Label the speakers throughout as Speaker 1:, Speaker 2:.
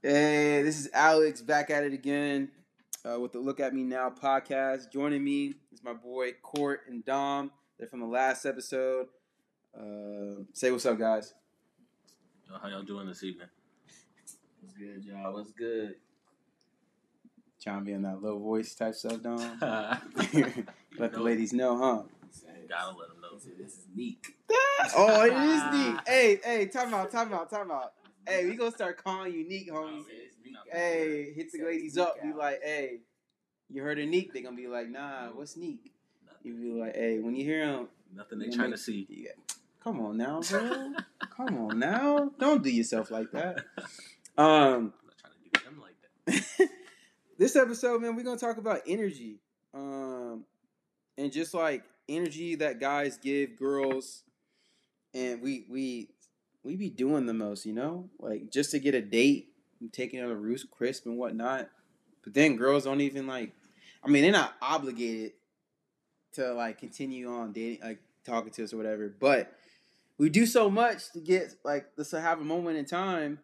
Speaker 1: Hey, this is Alex back at it again uh, with the Look at Me Now podcast. Joining me is my boy Court and Dom. They're from the last episode. Uh, say what's up, guys.
Speaker 2: How y'all doing this evening?
Speaker 3: What's good, y'all? What's good?
Speaker 1: Trying to be on that low voice type stuff, Dom.
Speaker 2: Gotta
Speaker 1: Let the ladies know, huh?
Speaker 2: Gotta let them know.
Speaker 3: This is neat.
Speaker 1: oh, it is neat. Hey, hey, time out, time out, time out. Hey, we gonna start calling you Neek, homies. Hey, hit the ladies up. Be like, hey, you heard of Neek? They gonna be like, nah, what's Neek? You be like, hey, when you hear him,
Speaker 2: Nothing they trying
Speaker 1: make-
Speaker 2: to see.
Speaker 1: Yeah. Come on now, bro. Come on now. Don't do yourself like that. Um,
Speaker 2: I'm not trying to do them like that.
Speaker 1: this episode, man, we're gonna talk about energy. Um, and just like energy that guys give girls, and we we we be doing the most, you know, like just to get a date, and taking out a Ruth Chris and whatnot. But then girls don't even like. I mean, they're not obligated to like continue on dating, like talking to us or whatever. But we do so much to get like let's have a moment in time.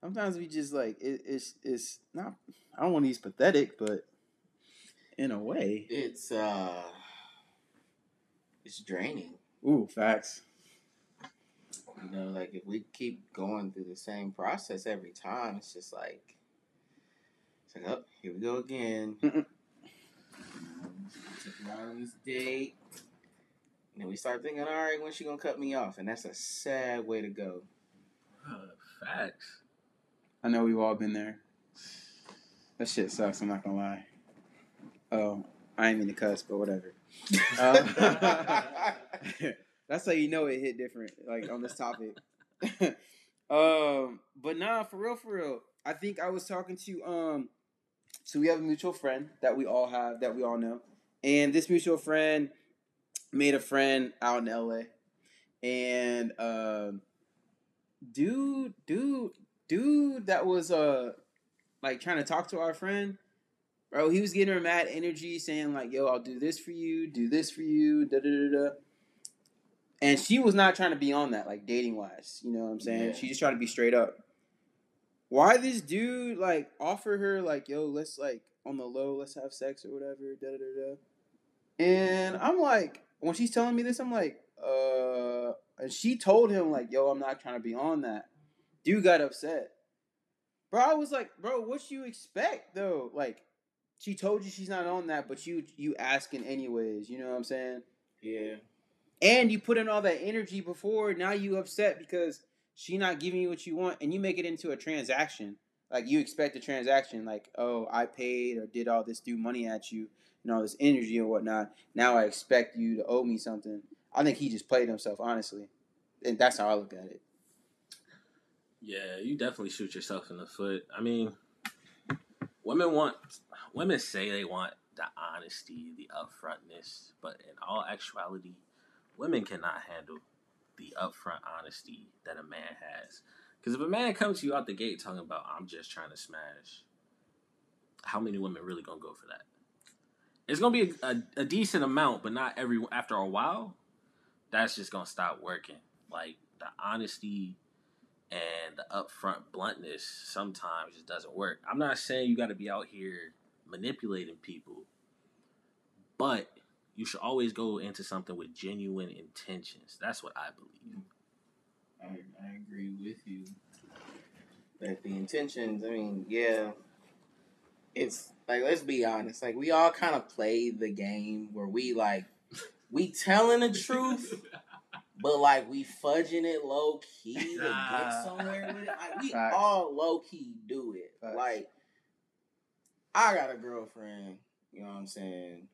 Speaker 1: Sometimes we just like it, it's it's not. I don't want to use pathetic, but in a way,
Speaker 3: It's uh, it's draining.
Speaker 1: ooh, facts.
Speaker 3: You know, like if we keep going through the same process every time, it's just like, it's like, oh, here we go again. Took her out on this date. And then we start thinking, all right, when's she gonna cut me off? And that's a sad way to go.
Speaker 2: Uh, facts.
Speaker 1: I know we've all been there. That shit sucks. I'm not gonna lie. Oh, I ain't mean to cuss, but whatever. Um, that's how you know it hit different, like on this topic. um, but nah, for real, for real. I think I was talking to um, so we have a mutual friend that we all have that we all know, and this mutual friend made a friend out in L.A. And um, dude, dude, dude, that was uh, like trying to talk to our friend bro. He was getting her mad energy, saying like, "Yo, I'll do this for you, do this for you, da da da da." And she was not trying to be on that, like dating wise. You know what I'm saying?
Speaker 3: Yeah.
Speaker 1: She just tried to be straight up. Why this dude like offer her like, "Yo, let's like on the low, let's have sex or whatever," da da da da. And I'm like, when she's telling me this, I'm like, uh, and she told him like, "Yo, I'm not trying to be on that." Dude got upset. Bro, I was like, bro, what you expect though? Like, she told you she's not on that, but you you asking anyways. You know what I'm saying?
Speaker 3: Yeah.
Speaker 1: And you put in all that energy before. Now you upset because she not giving you what you want, and you make it into a transaction. Like you expect a transaction, like oh I paid or did all this, do money at you, and all this energy and whatnot. Now I expect you to owe me something. I think he just played himself, honestly, and that's how I look at it.
Speaker 2: Yeah, you definitely shoot yourself in the foot. I mean, women want, women say they want the honesty, the upfrontness, but in all actuality, women cannot handle the upfront honesty that a man has. Because if a man comes to you out the gate talking about, I'm just trying to smash, how many women really gonna go for that? It's gonna be a, a, a decent amount, but not every. After a while, that's just gonna stop working. Like the honesty and the upfront bluntness sometimes just doesn't work. I'm not saying you got to be out here manipulating people, but you should always go into something with genuine intentions. That's what I believe.
Speaker 3: I, I agree with you. That the intentions, I mean, yeah, it's like let's be honest. Like we all kind of play the game where we like we telling the truth, but like we fudging it low key to
Speaker 2: Nah.
Speaker 3: get somewhere with it. Like, we
Speaker 1: Facts.
Speaker 3: all low key do it.
Speaker 1: Facts.
Speaker 3: Like I got a girlfriend. You know what I'm saying?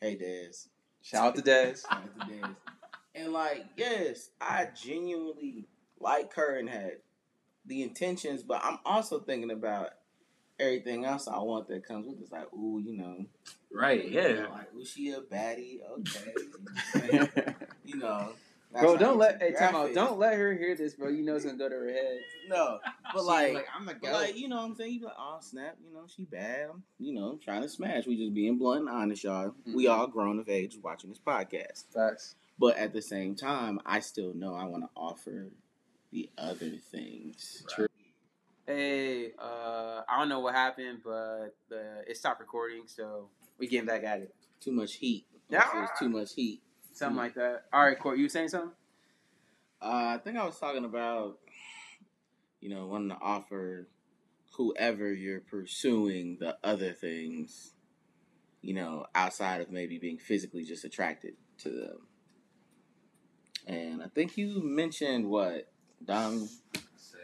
Speaker 3: Hey, Des.
Speaker 1: Shout out to Dez.
Speaker 3: Shout out to. And like, yes, I genuinely like her and had the intentions, but I'm also thinking about everything else I want that comes with. It's like, ooh, you know,
Speaker 2: Right?
Speaker 3: you
Speaker 2: Yeah.
Speaker 3: know, like, ooh, she a baddie? Okay, you know. That's
Speaker 1: bro, don't let
Speaker 3: too
Speaker 1: hey time out. Don't let her hear this, bro. You know it's gonna go to her head.
Speaker 3: No, but
Speaker 1: She
Speaker 3: like,
Speaker 1: I'm the
Speaker 3: guy. like, you know what I'm saying? You be like, oh snap, you know, she bad. I'm, you know, trying to smash. We just being blunt and honest, y'all. We
Speaker 1: Mhm.
Speaker 3: all grown of age watching this podcast.
Speaker 1: Facts.
Speaker 3: But at the same time, I still know I want to offer the other things.
Speaker 1: True. hey, uh, I don't know what happened, but the it stopped recording, so we getting back at it.
Speaker 3: Too much heat.
Speaker 1: Yeah.
Speaker 3: It's too much heat.
Speaker 1: Something like that. All right, Court, you were saying something?
Speaker 3: Uh, I think I was talking about, you know, wanting to offer whoever you're pursuing the other things, you know, outside of maybe being physically just attracted to them. And I think you mentioned what Dom.
Speaker 2: Said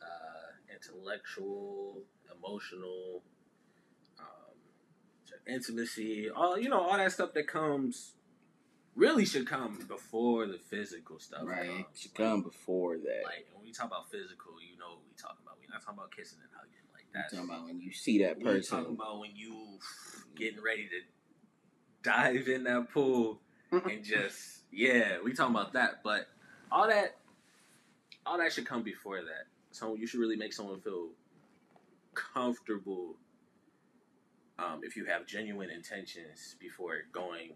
Speaker 2: uh, intellectual, emotional, um, intimacy, all you know, all that stuff that comes really should come before the physical stuff.
Speaker 3: Right,
Speaker 2: comes.
Speaker 3: should come before that.
Speaker 2: Like when we talk about physical, you know what we talking about. We're not talking about kissing and hugging like that.
Speaker 3: Talking about when you see that person.
Speaker 2: talking about when you getting ready to dive in that pool and just yeah, we talking about that. But all that, all that should come before that. So you should really make someone feel comfortable. Um, if you have genuine intentions before going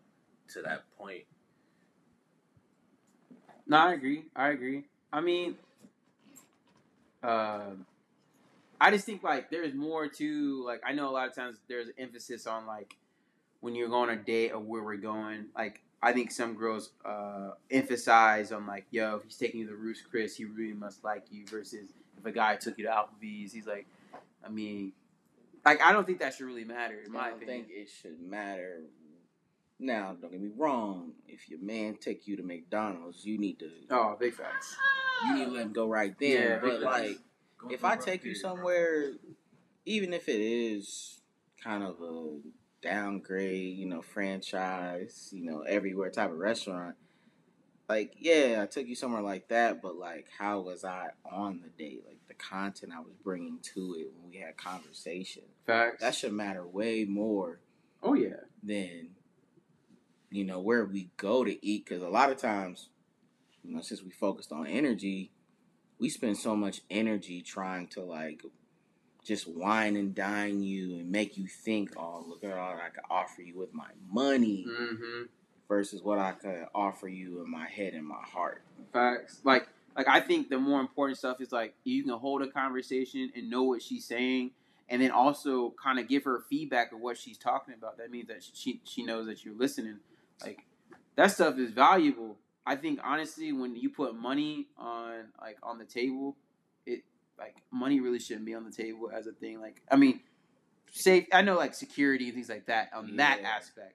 Speaker 2: to that point,
Speaker 1: No, I agree. I agree. I mean, uh, I just think like there's more to like. I know a lot of times there's emphasis on like when you're going on a date or where we're going. Like I think some girls uh, emphasize on like, yo, if he's taking you to Ruth Chris, he really must like you. Versus if a guy took you to Applebee's, he's like, I mean, like I don't think that should really matter in my
Speaker 3: I don't
Speaker 1: opinion.
Speaker 3: think it should matter. Now, don't get me wrong. If your man take you to McDonald's, you need to
Speaker 1: Oh, big facts.
Speaker 3: you need to let him go right then.
Speaker 1: Yeah,
Speaker 3: but like,
Speaker 2: Going
Speaker 3: if
Speaker 2: I
Speaker 3: I
Speaker 2: a rough
Speaker 3: take you
Speaker 2: period.
Speaker 3: somewhere, even if it is kind of a downgrade, you know, franchise, you know, everywhere type of restaurant, like, yeah, I took you somewhere like that, but like, how was I on the date? Like, the content I was bringing to it when we had conversation.
Speaker 1: Facts.
Speaker 3: That should matter way more
Speaker 1: oh yeah.
Speaker 3: than, you know, where we go to eat. Because a lot of times, you know, since we focused on energy, we spend so much energy trying to like just wine and dine you and make you think, oh, look at all I could offer you with my money
Speaker 1: Mm-hmm.
Speaker 3: versus what I could offer you in my head and my heart.
Speaker 1: Facts. Like, like I think the more important stuff is like you can hold a conversation and know what she's saying, and then also kind of give her feedback of what she's talking about. That means that she she knows that you're listening. Like that stuff is valuable. I think honestly, when you put money on like on the table, it like money really shouldn't be on the table as a thing. Like I mean, safe. I know like security and things like that on that aspect.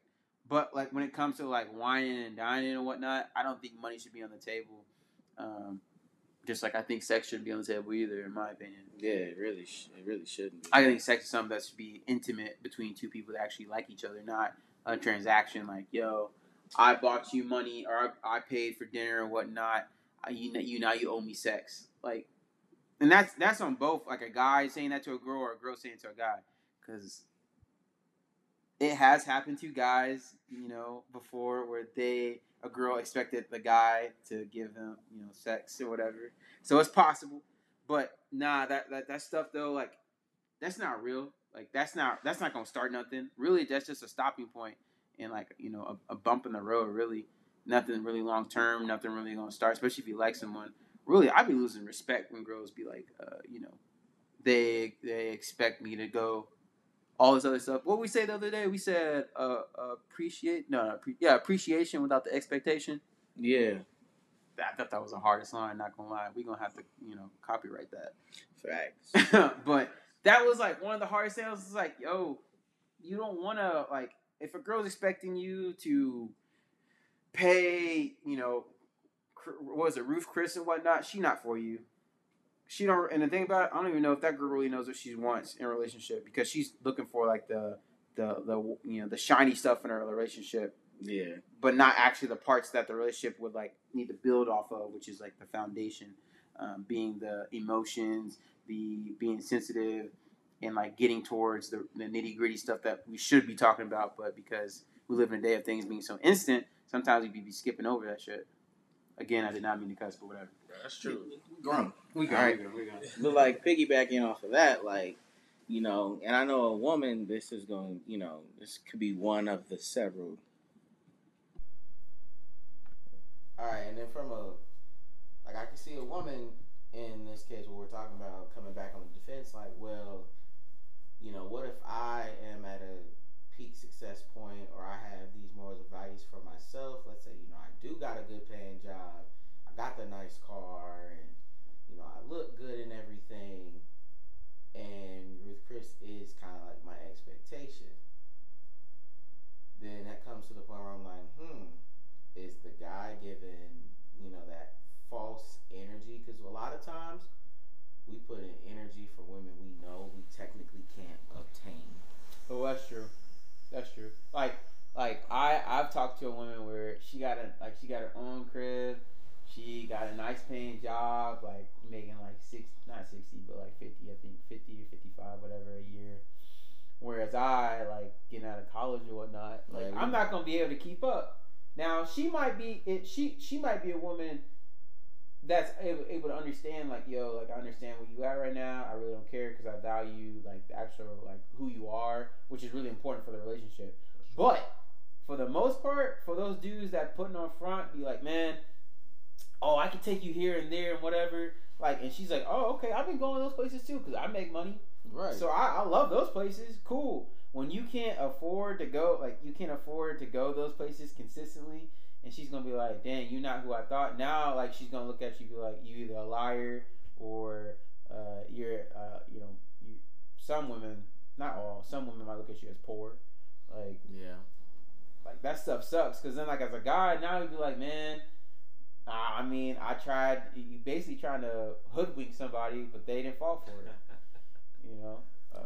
Speaker 1: But like when it comes to like whining and dining and whatnot, I don't think money should be on the table. Um, just like I think sex shouldn't be on the table either, in my opinion.
Speaker 3: Yeah, it really, sh- it really shouldn't. Be.
Speaker 1: I think sex is something that should be intimate between two people that actually like each other, not a transaction like, yo, I bought you money or I, I paid for dinner or whatnot. I, you, you now you owe me sex. Like, and that's that's on both, like a guy saying that to a girl or a girl saying to a guy, because it has happened to guys, you know, before where they a girl expected the guy to give them, you know, sex or whatever. So it's possible, but nah, that that, that stuff though, like that's not real. Like that's not that's not gonna start nothing. Really, that's just a stopping point and like you know a, a bump in the road. Really, nothing really long term. Nothing really gonna start. Especially if you like someone. Really, I'd be losing respect when girls be like, uh, you know, they they expect me to go all this other stuff. What we say the other day? We said uh, appreciate no, no yeah appreciation without the expectation.
Speaker 3: Yeah,
Speaker 1: I thought that was the hardest line. Not gonna lie, we gonna have to you know copyright that.
Speaker 3: facts.
Speaker 1: but that was like one of the hardest things. It's like, yo, you don't want to like if a girl's expecting you to pay, you know, what was it, Ruth Chris and whatnot. She not for you. She don't. And the thing about it, I don't even know if that girl really knows what she wants in a relationship because she's looking for like the the the you know the shiny stuff in her relationship
Speaker 3: Yeah,
Speaker 1: but not actually the parts that the relationship would like need to build off of, which is like the foundation, um, being the emotions, the being sensitive, and like getting towards the, the nitty gritty stuff that we should be talking about, but because we live in a day of things being so instant, sometimes we be skipping over that shit. Again, I did not mean to cuss, but whatever.
Speaker 2: That's true.
Speaker 3: grown.
Speaker 1: We
Speaker 3: got it,
Speaker 1: we got
Speaker 3: But like piggybacking off of that, like you know, and I know a woman. This is going, you know, this could be one of the several. All right, and then from a like I can see a woman in this case, what we're talking about, coming back on the defense, like, well, you know, what if I am at a peak success point or I have these morals or values for myself? Let's say, you know, I do got a good paying job, I got the nice car, and, you know, I look good and everything, and Ruth Chris is kind of like my expectation. Then that comes to the point where I'm like, hmm, is the guy given, you know, that false energy? Because a lot of times we put in energy for women we know we technically can't obtain.
Speaker 1: Oh, that's true. That's true. Like, like I I've talked to a woman where she got a like she got her own crib, she got a nice paying job, like making like six not sixty but like fifty I think fifty or fifty five whatever a year. Whereas I like getting out of college or whatnot, like
Speaker 3: Yeah,
Speaker 1: I'm not gonna be able to keep up. Now she might be it she she might be a woman that's able, able to understand like yo like I understand where you at right now. I really don't care because I value like the actual like who you are, which is really important for the relationship. But for the most part, for those dudes that putting on front, be like, man, oh, I can take you here and there and whatever. Like, and she's like, oh, okay, I've been going to those places too because I make money.
Speaker 3: Right.
Speaker 1: So I, I love those places. Cool. When you can't afford to go, like you can't afford to go those places consistently, and she's gonna be like, "Dang, you're not who I thought." Now, like she's gonna look at you, and be like, "You either a liar or uh, you're, uh, you know, you." Some women, not all, some women might look at you as poor. Like,
Speaker 3: yeah.
Speaker 1: like that stuff sucks. Cause then, like as a guy, now you'd be like, "Man." I mean, I tried. You basically trying to hoodwink somebody, but they didn't fall for it. You know. Uh,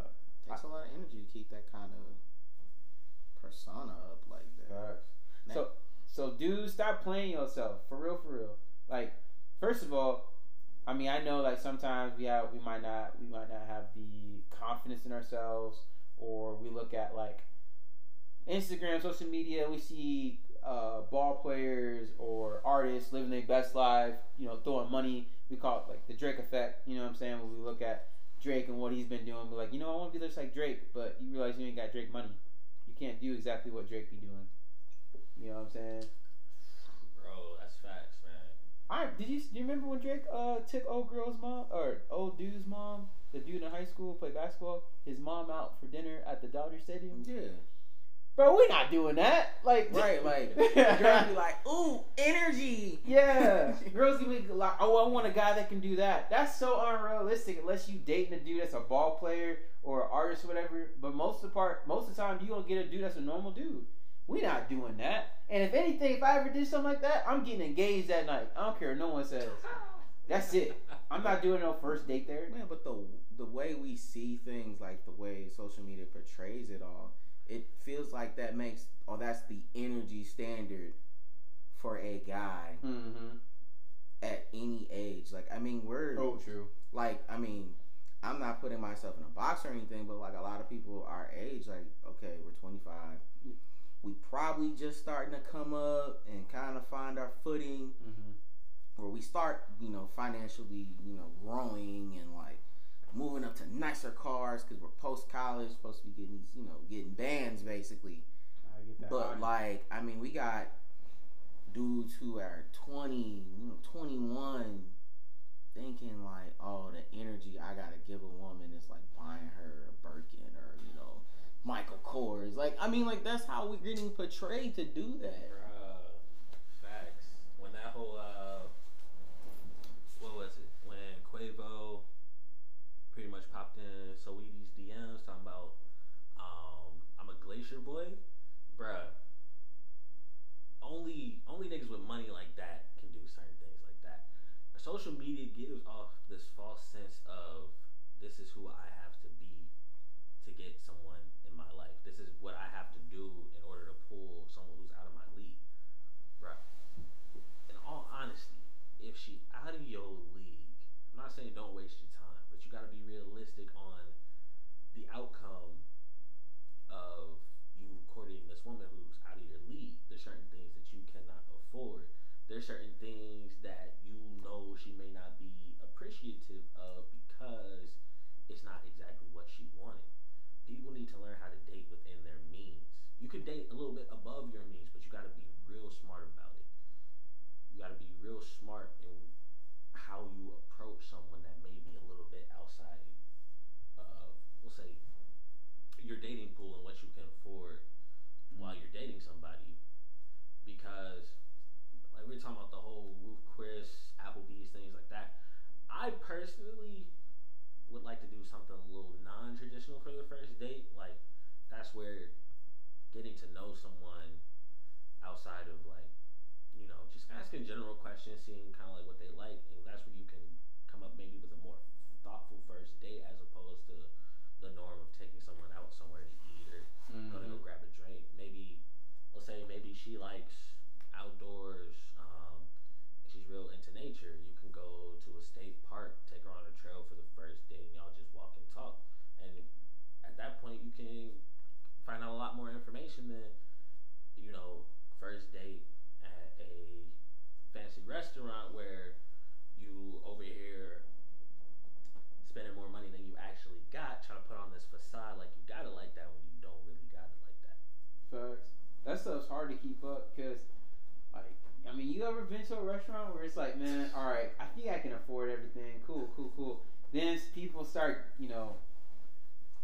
Speaker 3: Takes a lot of energy to keep that kind of persona up like that. Now-
Speaker 1: So, so dude, stop playing yourself for real, for real. Like, first of all, I mean, I know like sometimes have, we might not, we might not have the confidence in ourselves, or we look at like Instagram, social media, we see uh, ball players or artists living their best life, you know, throwing money. We call it like the Drake effect. You know what I'm saying? When we look at Drake and what he's been doing, we're like, you know, I want to be just like Drake, but you realize you ain't got Drake money. You can't do exactly what Drake be doing. You know what I'm saying?
Speaker 2: Bro, that's facts, man.
Speaker 1: I did you do you remember when Drake uh took old girl's mom or old dude's mom, the dude in high school play basketball, his mom out for dinner at the Dodger Stadium?
Speaker 3: Yeah.
Speaker 1: Bro, we're not doing that. Like
Speaker 3: Right, like girls be like, ooh, energy.
Speaker 1: Yeah, girls gonna be like, oh, I want a guy that can do that. That's so unrealistic unless you dating a dude that's a ball player or an artist or whatever. But most of the part, most of the time, you gonna get a dude that's a normal dude. We not doing that. And if anything, if I ever did something like that, I'm getting engaged that night. I don't care no one says. That's it. I'm not doing no first date there.
Speaker 3: Man, but the the way we see things, like the way social media portrays it all, it feels like that makes or that's the energy standard for a guy
Speaker 1: Mm-hmm.
Speaker 3: at any age. Like, I mean, we're
Speaker 1: Oh, true.
Speaker 3: like, I mean, I'm not putting myself in a box or anything, but like a lot of people our age, like, okay, we're 25. We probably just starting to come up and kind of find our footing
Speaker 1: Mm-hmm.
Speaker 3: where we start, you know, financially, you know, growing and like moving up to nicer cars because we're post college, supposed to be getting these, you know, getting bands basically.
Speaker 1: I get that.
Speaker 3: But like, I mean, we got dudes who are 20, you know, 21, thinking like, oh, the energy I gotta give a woman is like buying her a Birkin or you know, Michael Kors. Like, I mean, like that's how we're getting portrayed to do that.
Speaker 2: Facts. When that whole uh, what was it? When Quavo pretty much popped in Saweetie's DMs talking about um, I'm a glacier boy, bruh. Only only niggas with money like that can do certain things like that. Social media gives off this false sense of this is who I have to be to get someone in my life. This is what I have to do in order to pull someone who's out of my league. Bruh. In all honesty, if she out of your league, I'm not saying don't waste your time, but you gotta be realistic on the outcome of you courting this woman who's out of your league. There's certain things that you cannot afford. There's certain things that you know she may not be appreciative of because it's not exactly what she wanted. People need to learn how to date within their means. You can date a little bit above your means, but you got to be real smart about it. You got to be real smart in how you approach someone that may be a little bit outside of, we'll say, your dating pool and what you can afford while you're dating somebody, because like we are talking about the whole Ruth Chris, Applebee's, things like that. I personally would like to do something a little non-traditional for the first date. Like that's where getting to know someone outside of like you know just asking general questions, seeing kind of like what they like, and that's where you can come up maybe with a more thoughtful first date as opposed to the norm of taking someone out somewhere to eat or mm-hmm. gonna go grab a drink. Maybe let's say maybe she likes outdoors. Um, she's real into nature. You can go to a state park, take her on a trail for the first date, and y'all just walk and talk. And at that point, you can find out a lot more information than you know first date at a fancy restaurant where you over here spending more money than you actually got, trying to put on this facade like you got it like that when you don't really got it like that.
Speaker 1: Facts. That stuff's hard to keep up because like, I mean, you ever been to a restaurant where it's like, man, all right, I think I can afford everything. Cool, cool, cool. Then people start, you know,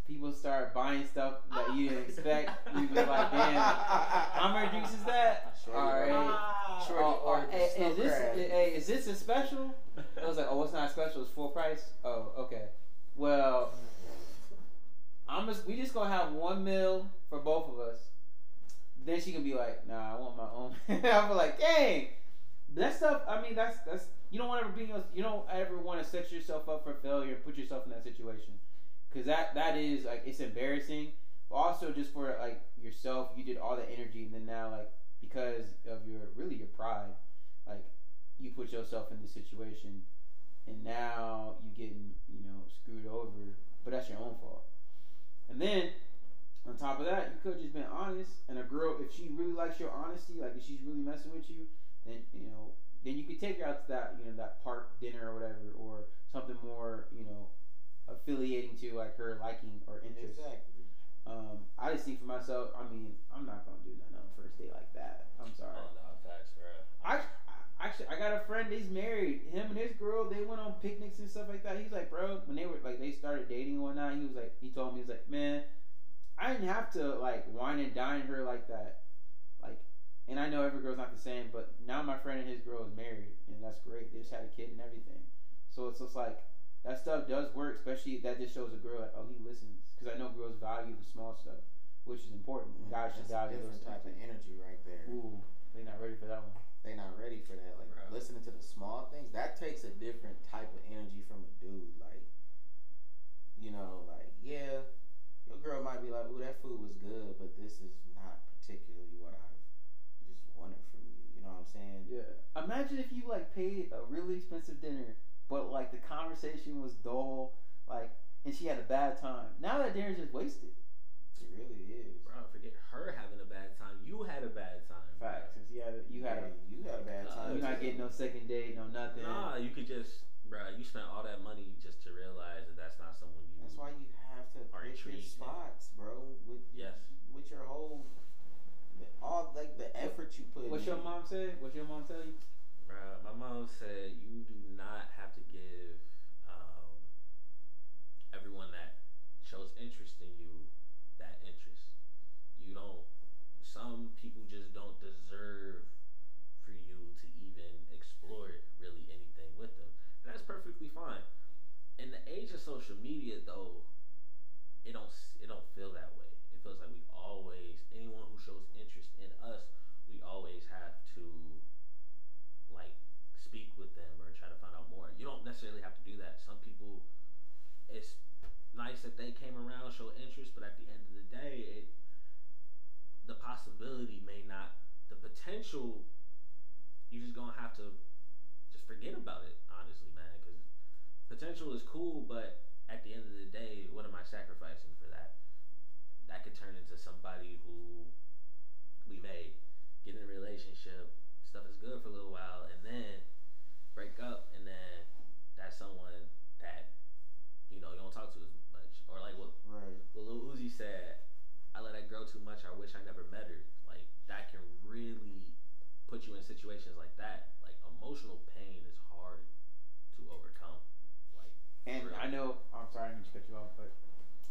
Speaker 1: people start buying stuff that you didn't expect. you be like, damn, how many drinks is that? Shorty, all right. Shorty, oh, oh, hey, is this hey, is this a special? I was like, oh, it's not special. It's full price. Oh, okay. Well, I'm just we just gonna have one meal for both of us then she can be like, nah, I want my own. I'm like, dang. That stuff. I mean, that's that's you don't want to ever be you don't ever want to set yourself up for failure and put yourself in that situation because that that is like it's embarrassing. But also just for like yourself, you did all the energy, and then now like because of your really your pride, like you put yourself in this situation, and now you getting you know screwed over. But that's your own fault. And then on top of that, you could just been honest. And a girl, if she really likes your honesty, like if she's really messing with you, then you know, then you could take her out to that, you know, that park dinner or whatever, or something more, you know, affiliating to like her liking or interest. Exactly. Um, I just think for myself, I mean, I'm not gonna do nothing on the first day like that. I'm sorry.
Speaker 2: Oh no, facts, bro.
Speaker 1: I, actually, I got a friend. He's married. Him and his girl, they went on picnics and stuff like that. He's like, bro, when they were like, they started dating and whatnot. He was like, he told me, he's like, man, I didn't have to like wine and dine her like that. Like, and I know every girl's not the same, but now my friend and his girl is married, and that's great. They just had a kid and everything. So it's just like that stuff does work, especially that just shows a girl like, oh, he listens. Because I know girls value the small stuff, which is important. Mm, Guys should value
Speaker 3: different type of energy right there.
Speaker 1: Ooh, they not ready for that one.
Speaker 3: They not ready for that. Like Bro. listening to the small things, that takes a different type of energy from a dude. Like, you know, like yeah your girl might be like, "Ooh, that food was good, but this is not particularly what I've just wanted from you." You know what I'm saying?
Speaker 1: Yeah. Imagine if you like paid a really expensive dinner, but like the conversation was dull, like, and she had a bad time. Now that dinner's just wasted.
Speaker 3: It really is.
Speaker 2: Bro, forget her having a bad time. You had a bad time.
Speaker 1: Facts. Since you had a, you had
Speaker 3: a, you had a bad time.
Speaker 1: You're not getting no second date, no nothing.
Speaker 2: Nah, you could just, bro. You spent all that money just to realize that that's not someone you.
Speaker 3: That's why you have to pick your spots, bro. With
Speaker 2: yes,
Speaker 3: with your whole all like the effort you put.
Speaker 1: What's
Speaker 3: in.
Speaker 1: your mom say? What's your mom tell you?
Speaker 2: Bro, my mom said you do not have to give um, everyone that shows interest in you that interest. You don't. Some people just don't deserve for you to even explore really anything with them. And that's perfectly fine. In the age of social media, though, it don't it don't feel that way. It feels like we always anyone who shows interest in us, we always have to speak with them or try to find out more. You don't necessarily have to do that. Some people, it's nice that they came around, show interest, but at the end of the day, it the possibility may not, the potential, you're just gonna have to just forget about it, honestly, man. Because potential is cool, but at the end of the day, what am I sacrificing for that? That could turn into somebody who we may get in a relationship, stuff is good for a little while, and then break up, and then that's someone that you know you don't talk to as much, or like what
Speaker 3: right.
Speaker 2: what Lil Uzi said. I let that grow too much. I wish I never met her. Like that can really put you in situations like that. Like emotional pain is hard to overcome.
Speaker 1: And
Speaker 2: For real.
Speaker 1: I know, I'm sorry, I didn't mean to cut you off, but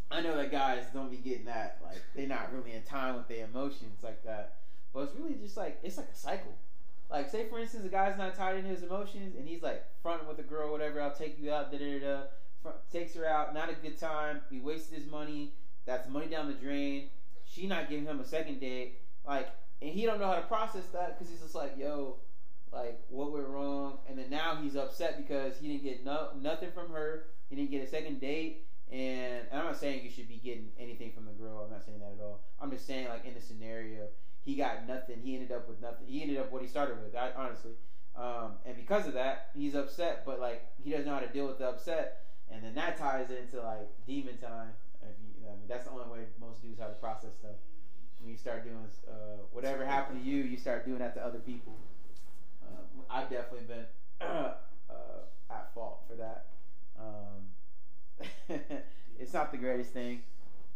Speaker 1: I know that guys don't be getting that. Like, they're not really in time with their emotions like that. But it's really just like, it's like a cycle. Like, say for instance, a guy's not tied in his emotions and he's like fronting with a girl, whatever, I'll take you out, da da da. Takes her out, not a good time. He wasted his money. That's money down the drain. She not giving him a second date. Like, and he don't know how to process that because he's just like, yo, like what went wrong, and then now he's upset because he didn't get no, nothing from her. He didn't get a second date, and, and I'm not saying you should be getting anything from the girl. I'm not saying that at all. I'm just saying like in the scenario, he got nothing. He ended up with nothing. He ended up what he started with. I, honestly, um, and because of that, he's upset. But like he doesn't know how to deal with the upset, and then that ties into like demon time. I mean, that's the only way most dudes have to process stuff. When you start doing uh, whatever happened to you, you start doing that to other people. Uh, I've definitely been uh, at fault for that. Um, it's not the greatest thing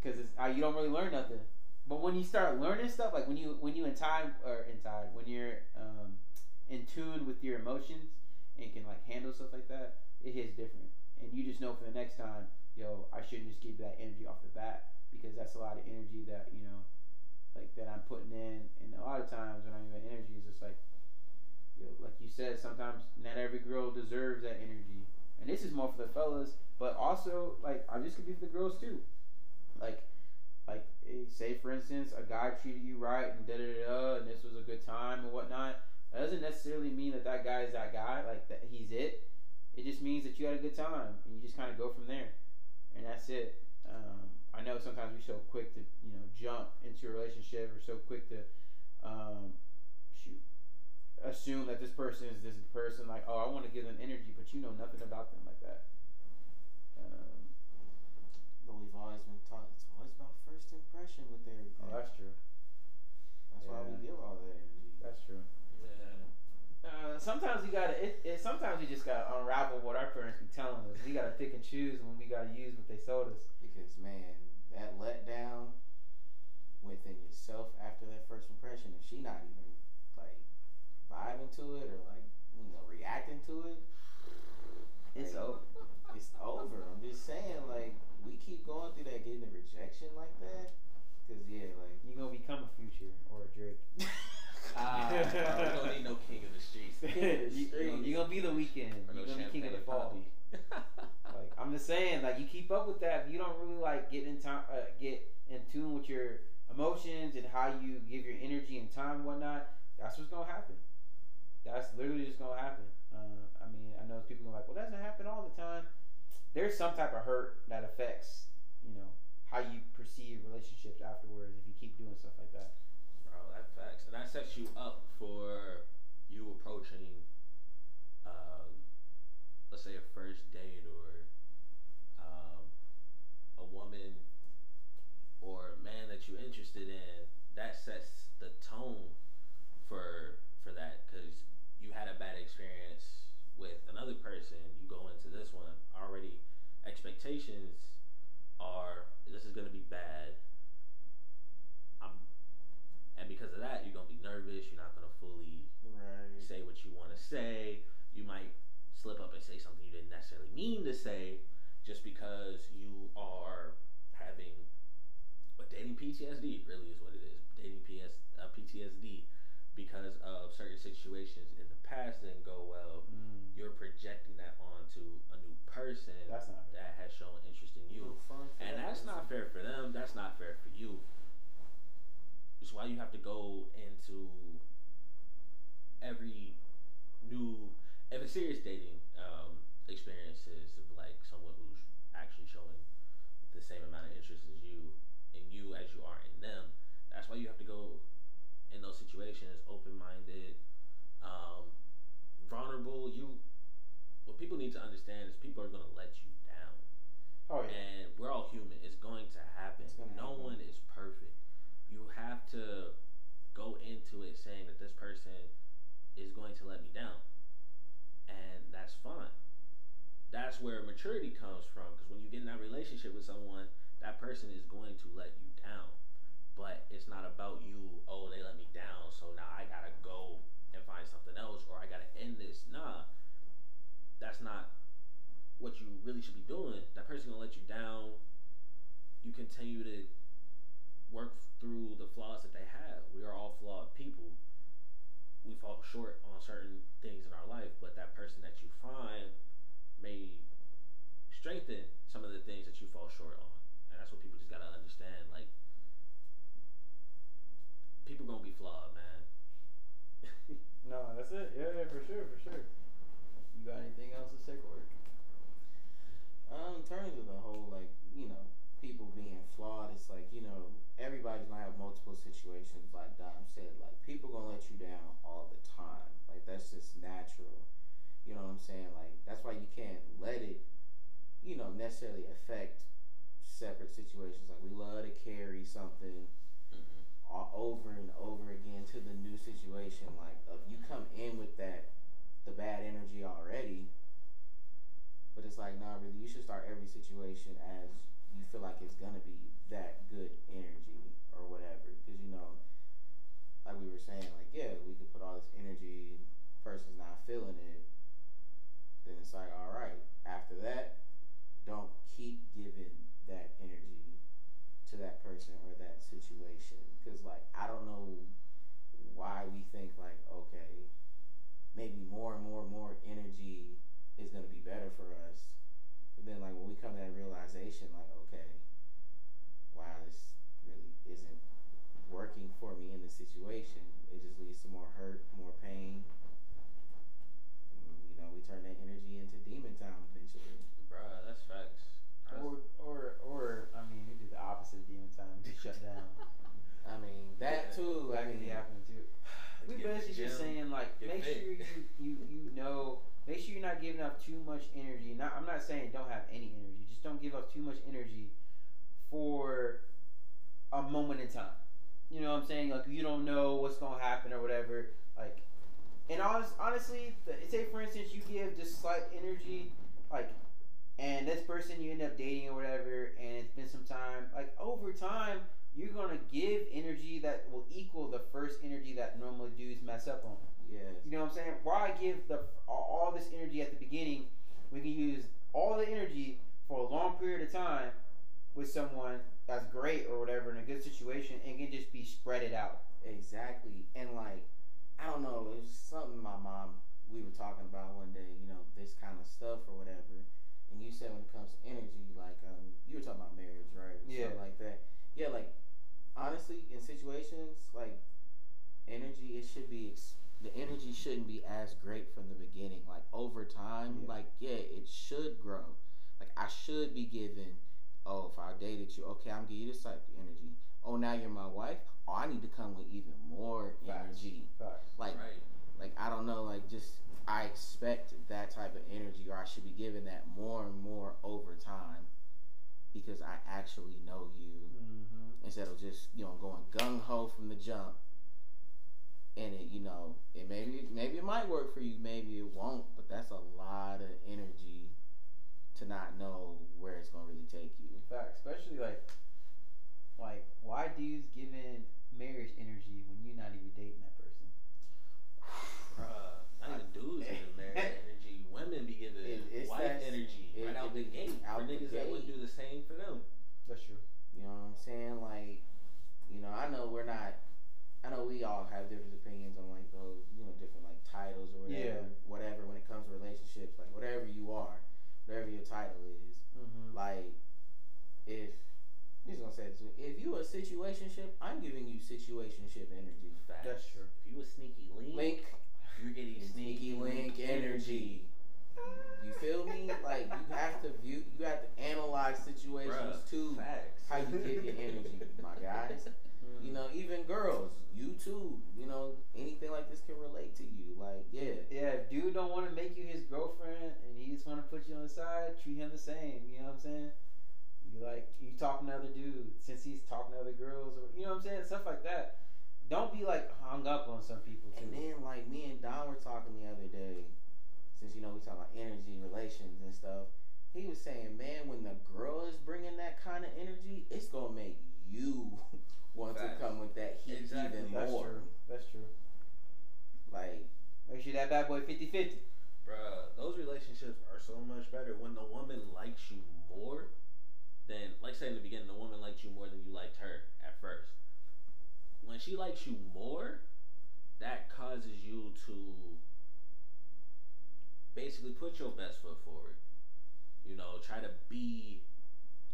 Speaker 1: because uh, you don't really learn nothing. But when you start learning stuff, like when you when you in time or in time when you're um, in tune with your emotions and can like handle stuff like that, it hits different. And you just know for the next time, yo, I shouldn't just give that energy off the bat because that's a lot of energy that you know, like that I'm putting in. And a lot of times when I'm in energy, it's just like know, like you said, sometimes not every girl deserves that energy. And this is more for the fellas, but also like I'm just gonna be for the girls too. Like, like eh, say for instance, a guy treated you right and da da da, and this was a good time and whatnot. That doesn't necessarily mean that that guy is that guy. Like that he's it. It just means that you had a good time, and you just kind of go from there, and that's it. Um, I know sometimes we're so quick to you know jump into a relationship, or so quick to um, assume that this person is this person like oh I want to give them energy but you know nothing about them like that um,
Speaker 3: But we've always been taught it's always about first impression with everything.
Speaker 1: oh that's true
Speaker 3: That's why we give all that energy.
Speaker 1: that's true
Speaker 2: Yeah.
Speaker 1: uh, sometimes we gotta it, it, sometimes we just gotta unravel what our parents be telling us we gotta pick and choose when we gotta use what they sold us
Speaker 3: Because man, that letdown within yourself after that first impression, if she not even like vibing to it or like you know reacting to it,
Speaker 1: it's
Speaker 3: Like,
Speaker 1: over
Speaker 3: it's over. I'm just saying, like we keep going through that, getting the rejection like that. Cause yeah, like
Speaker 1: you gonna become a future or a Drake
Speaker 2: Ah, bro, we don't need no king of the streets.
Speaker 1: you, are gonna be the Weeknd
Speaker 2: Or
Speaker 1: you
Speaker 2: no
Speaker 1: gonna be king of the
Speaker 2: champagne
Speaker 1: fall. Like I'm just saying, like you keep up with that. If you don't really like get in time, uh, get in tune with your emotions and how you give your energy and time and whatnot. That's what's gonna happen. That's literally just gonna happen. Uh, I mean, I know people are like, well, that doesn't happen all the time. There's some type of hurt that affects, you know, how you perceive relationships afterwards if you keep doing stuff like that.
Speaker 2: Bro, that facts. And that sets you up for you approaching, um, let's say a first date or um, a woman or a man that you're interested in. That sets the tone for for that because you had a bad experience with another person. You go into this one already. Expectations are this is gonna be bad. I'm and because of that, you're gonna be nervous. You're not gonna fully
Speaker 3: right.
Speaker 2: say what you want to say. You might slip up and say something you didn't necessarily mean to say, just because you are having what dating PTSD really is what it is. Dating PS uh, PTSD because of certain situations in the past didn't go well. You're projecting that onto a new person
Speaker 1: That's not
Speaker 2: that has shown interest in you.
Speaker 3: No fun for
Speaker 2: And
Speaker 3: that
Speaker 2: that's not fair for them. That's not fair for you. It's why you have to go into every new, every serious dating um, experiences of like someone who's actually showing the same amount of interest as you, in you as you are in them. That's why you have to go in those situations open minded, um, vulnerable. You, what people need to understand is people are gonna let you down
Speaker 1: Oh yeah.
Speaker 2: and we're all human. It's going to happen. No
Speaker 3: happen.
Speaker 2: one is perfect. You have to go into it saying that this person is going to let me down, and that's fine. That's where maturity comes from. Because when you get in that relationship with someone, that person is going to let you down. But it's not about you. Oh, they let me down, so now I gotta go and find something else, or I gotta end this. Nah, that's not what you really should be doing, that person gonna let you down. You continue to work through the flaws that they have. We are all flawed people. We fall short on certain things in our life, but that person that you find may strengthen some of the things that you fall short on. And that's what people just gotta understand. Like people gonna be flawed, man.
Speaker 1: No, that's it. Yeah, yeah, for sure, for sure. You got anything else to say, Corey?
Speaker 3: Um, in terms of the whole like you know people being flawed, it's like you know everybody's gonna have multiple situations. Like Dom said, like people gonna let you down all the time. Like that's just natural. You know what I'm saying? Like that's why you can't let it, you know, necessarily affect separate situations. Like we love to carry something all over and over again to the new situation. Like you come in with that the bad energy already, but it's like nah, really, you should start every situation as you feel like it's gonna be that good energy or whatever. Because you know, like we were saying, like yeah, we could put all this energy, person's not feeling it. Then it's like all right. After that, don't keep giving that energy to that person or that situation because like i don't know why we think like okay maybe more and more and more energy is going to be better for us but then like when we come to that realization like okay wow this really isn't working for me in this situation it just leads to more hurt more pain and, you know we turn that energy into demon time eventually
Speaker 2: Bruh, that's facts.
Speaker 1: Or, or, or, I mean, we did the opposite of demon time. We shut down.
Speaker 3: i mean that too i
Speaker 1: That could
Speaker 3: mean
Speaker 1: be happening too. We
Speaker 2: Get in the
Speaker 1: basically just saying like,
Speaker 2: get
Speaker 1: make
Speaker 2: fit.
Speaker 1: sure you, you you know, make sure you're not giving up too much energy. Not, I'm not saying don't have any energy. Just don't give up too much energy for a moment in time. You know what I'm saying? Like you don't know what's gonna happen or whatever. Like, and honest, honestly, the, say for instance you give just slight energy, like, and this person you end up dating or whatever, and it's been some time. Like over time, you're gonna give energy that will equal the first energy that normally dudes mess up on.
Speaker 3: yes
Speaker 1: You know what I'm saying? Why give the all, this energy at the beginning? We can use all the energy for a long period of time with someone that's great or whatever in a good situation, and can just be spread it out.
Speaker 3: Exactly. And like, I don't know, it was something my mom we were talking about one day, you know, this kind of stuff or whatever. And you said when it comes to energy, like um you were talking about marriage, right? Or
Speaker 1: Yeah.
Speaker 3: Something like that. Yeah, like honestly, in situations like energy, it should be ex- the energy shouldn't be as great from the beginning. Like over time,
Speaker 1: Yeah.
Speaker 3: like yeah, it should grow. Like I should be given. Oh, if I dated you, okay, I'm giving you this type of energy. Oh, now you're my wife. Oh, I need to come with even more
Speaker 1: Facts.
Speaker 3: energy.
Speaker 1: Facts.
Speaker 3: Like,
Speaker 2: right.
Speaker 3: like I don't know, like just I expect that type of energy, or I should be given that more and more over time, because I actually know you
Speaker 1: Mm-hmm.
Speaker 3: instead of just you know going gung ho from the jump. And it, you know, it maybe maybe it might work for you, maybe it won't, but that's a lot of energy to not know where it's gonna really take you.
Speaker 1: Fact, especially like, like why dudes giving marriage energy when you're not even dating that person?
Speaker 2: Bruh, not even dudes giving marriage energy. Women be giving
Speaker 3: It- it's
Speaker 2: wife
Speaker 3: that-
Speaker 2: energy
Speaker 3: it-
Speaker 2: right out
Speaker 3: it
Speaker 2: the
Speaker 3: be
Speaker 2: gate
Speaker 3: out
Speaker 2: for
Speaker 3: the
Speaker 2: niggas that wouldn't
Speaker 3: gate.
Speaker 2: do the same for them.
Speaker 1: That's true.
Speaker 3: You know what I'm saying? Like, you know, I know we're not. I know we all have different opinions on like those, you know, different like titles or whatever,
Speaker 1: Yeah.
Speaker 3: whatever. When it comes to relationships, like whatever you are, whatever your title is,
Speaker 1: Mm-hmm.
Speaker 3: like if I'm just gonna say this, if you a situationship, I'm giving you situationship energy.
Speaker 2: Facts.
Speaker 1: That's true.
Speaker 2: If you a sneaky link,
Speaker 3: Link,
Speaker 2: you're getting
Speaker 3: sneaky link energy. You feel me? Like you have to view, you have to analyze situations
Speaker 2: Bruh,
Speaker 3: too.
Speaker 2: Facts.
Speaker 3: How you give your energy, my guys.
Speaker 1: Mm-hmm.
Speaker 3: You know, even girls, you too. You know, anything like this can relate to you. Like, yeah,
Speaker 1: Yeah, if dude don't want to make you his girlfriend and he just want to put you on the side, treat him the same. You know what I'm saying? You like you talking to other dudes since he's talking to other girls, or you know what I'm saying, stuff like that. Dom't be like hung up on some people too.
Speaker 3: And then like me and Don were talking the other day, since you know we talk about energy, relations, and stuff. He was saying, man, when the girl is bringing that kind of energy, it's gonna make you want
Speaker 2: Facts.
Speaker 3: to come with that heat
Speaker 2: Exactly.
Speaker 3: even
Speaker 1: That's
Speaker 3: more.
Speaker 1: true. That's true.
Speaker 3: Like,
Speaker 1: Make sure that bad boy 50-50.
Speaker 2: Bruh, those relationships are so much better when the then like say in the beginning, the woman liked you more than you liked her at first. When she likes you more, that causes you to basically put your best foot forward. You know, try to be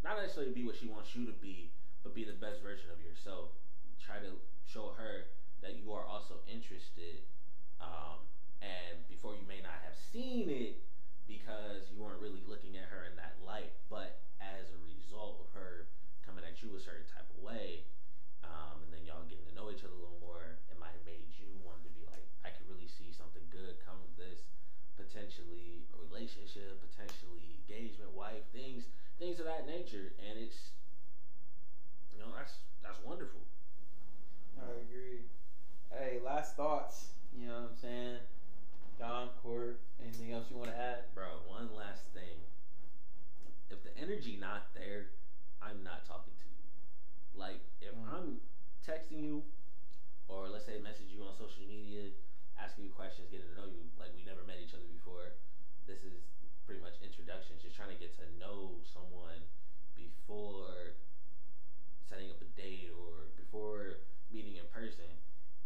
Speaker 2: not necessarily be what she wants you to be, but be the best version of yourself. Try to show her that you are also interested. Um, and before you may not have seen it, because you weren't really looking at her in that light, but as a result of her coming at you a certain type of way, um, and then y'all getting to know each other a little more, it might have made you want to be like, I could really see something good come of this, potentially a relationship, potentially engagement, wife, things, things of that nature, and it's, you know, that's that's wonderful.
Speaker 1: I agree. Hey, last thoughts. You know what I'm saying? Dom, Court, anything else you want to add?
Speaker 2: Bro, one last thing. If the energy not there, I'm not talking to you. Like if
Speaker 1: Mm.
Speaker 2: I'm texting you, or let's say message you on social media, asking you questions, getting to know you, like we never met each other before. This is pretty much introductions, just trying to get to know someone before setting up a date or before meeting in person.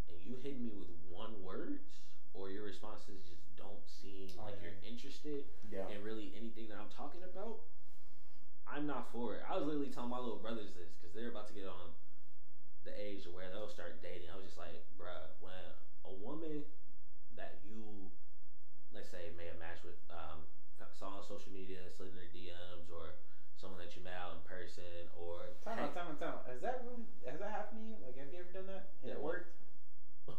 Speaker 2: And you hit me with one words, or your responses just don't seem
Speaker 3: Oh,
Speaker 2: like
Speaker 3: yeah.
Speaker 2: you're interested
Speaker 3: Yeah.
Speaker 2: and really anything that I'm talking about, I'm not for it. I was literally telling my little brothers this because they're about to get on the age where they'll start dating. I was just like, bruh, when a woman that you, let's say, may have matched with, um, saw on social media, slid in their DMs, or someone that you met out in person, or
Speaker 1: Time out, time out, time out. Has that really, has that happened to you? Like, have you ever done that? And
Speaker 2: Yeah,
Speaker 1: it worked?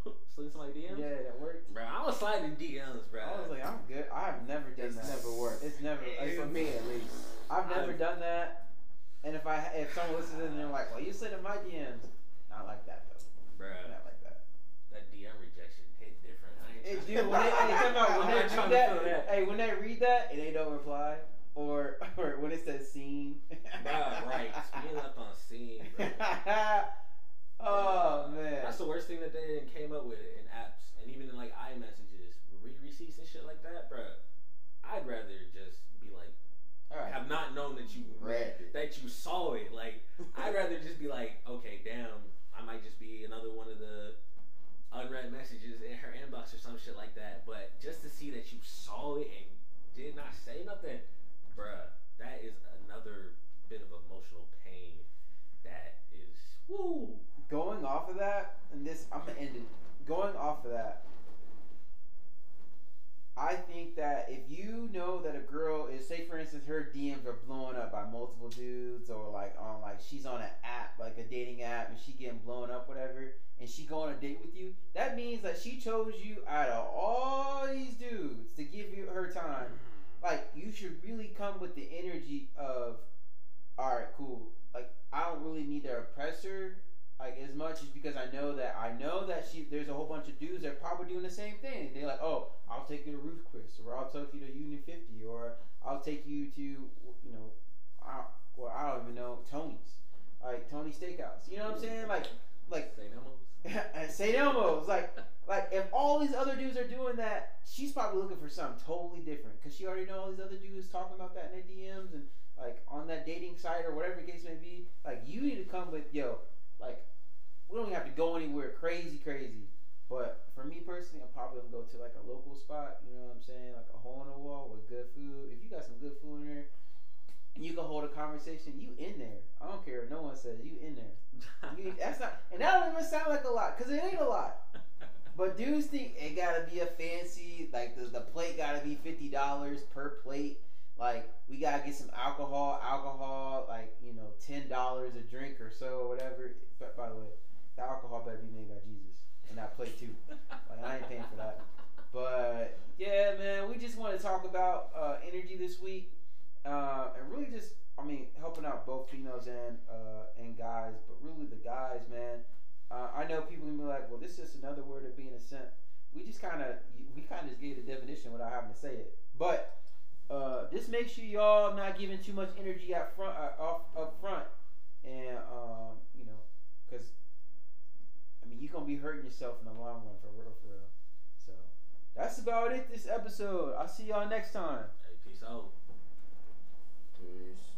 Speaker 2: slid in somebody's DMs.
Speaker 1: Yeah, that worked.
Speaker 2: Bro, I was sliding DMs, bro.
Speaker 1: I was like, I'm good. I've never done
Speaker 3: It's
Speaker 1: that.
Speaker 3: never worked.
Speaker 1: It's never.
Speaker 3: Eh, For me, at least.
Speaker 1: I've never
Speaker 2: I've-
Speaker 1: done that. And if I if someone listens and they're like, well, you slid in my DMs, not like that though.
Speaker 2: bro,
Speaker 1: Not like that.
Speaker 2: that DM rejection hit different. I ain't
Speaker 1: Hey,
Speaker 2: trying-
Speaker 1: dude, when they, hey, time out, when
Speaker 2: I'm
Speaker 1: they
Speaker 2: not
Speaker 1: read that,
Speaker 2: feel that.
Speaker 1: hey, when they read that and they don't reply, or or when it says scene,
Speaker 2: Bruh, right. Being up on scene, bro.
Speaker 1: Oh man,
Speaker 2: That's the worst thing that they came up with in apps and even in like iMessages, read receipts and shit like that, bruh. I'd rather just be like,
Speaker 1: all right.
Speaker 2: have not known that you
Speaker 3: Read it.
Speaker 2: that you saw it. Like, I'd rather just be like, okay, damn, I might just be another one of the unread messages in her inbox or some shit like that. But just to see that you saw it and did not say nothing, bruh, that is another bit of emotional pain. That is, woo.
Speaker 1: Going off of that, and this I'm gonna end it. Going off of that, I think that if you know that a girl is, say for instance, her DMs are blowing up by multiple dudes, or like on like she's on an app, like a dating app, and she getting blown up, whatever, and she go on a date with you, that means that she chose you out of all these dudes to give you her time. Like you should really come with the energy of, all right, cool. Like I don't really need to impress her like as much as because I know that I know that she there's a whole bunch of dudes that are probably doing the same thing. They're like, oh, I'll take you to Ruth Chris, or I'll take you to Union Fifty, or I'll take you to you know, I, well I don't even know Tony's, like Tony Steakhouse. You know what I'm saying? Like like
Speaker 2: St. Elmo's.
Speaker 1: St. Elmo's. Like like if all these other dudes are doing that, she's probably looking for something totally different because she already know all these other dudes talking about that in their DMs and like on that dating site or whatever the case may be. Like you need to come with yo, like we don't even have to go anywhere crazy, crazy. But for me personally, I'm probably gonna go to like a local spot. You know what I'm saying? Like a hole in the wall with good food. If you got some good food in there, and you can hold a conversation, you in there. I don't care no one says you in there. You, that's not, and that don't even sound like a lot, cause it ain't a lot. But dudes think it gotta be a fancy, like the, the plate gotta be fifty dollars per plate. Like we gotta get some alcohol, alcohol, like you know, ten dollars a drink or so, whatever. But by the way, the alcohol better be made by Jesus, and that plate too. Like I ain't paying for that. But yeah, man, we just want to talk about uh, energy this week, uh, and really just, I mean, helping out both females and uh, and guys, but really the guys, man. Uh, I know people can be like, well, this is just another word of being a simp. We just kind of, we kind of just gave the definition without having to say it. But uh, just make sure y'all not giving too much energy up front, uh, off up front, and um, you know, because I mean, you're gonna be hurting yourself in the long run for real, for real. So that's about it this episode. I'll see y'all next time.
Speaker 2: Hey, peace out.
Speaker 3: Peace.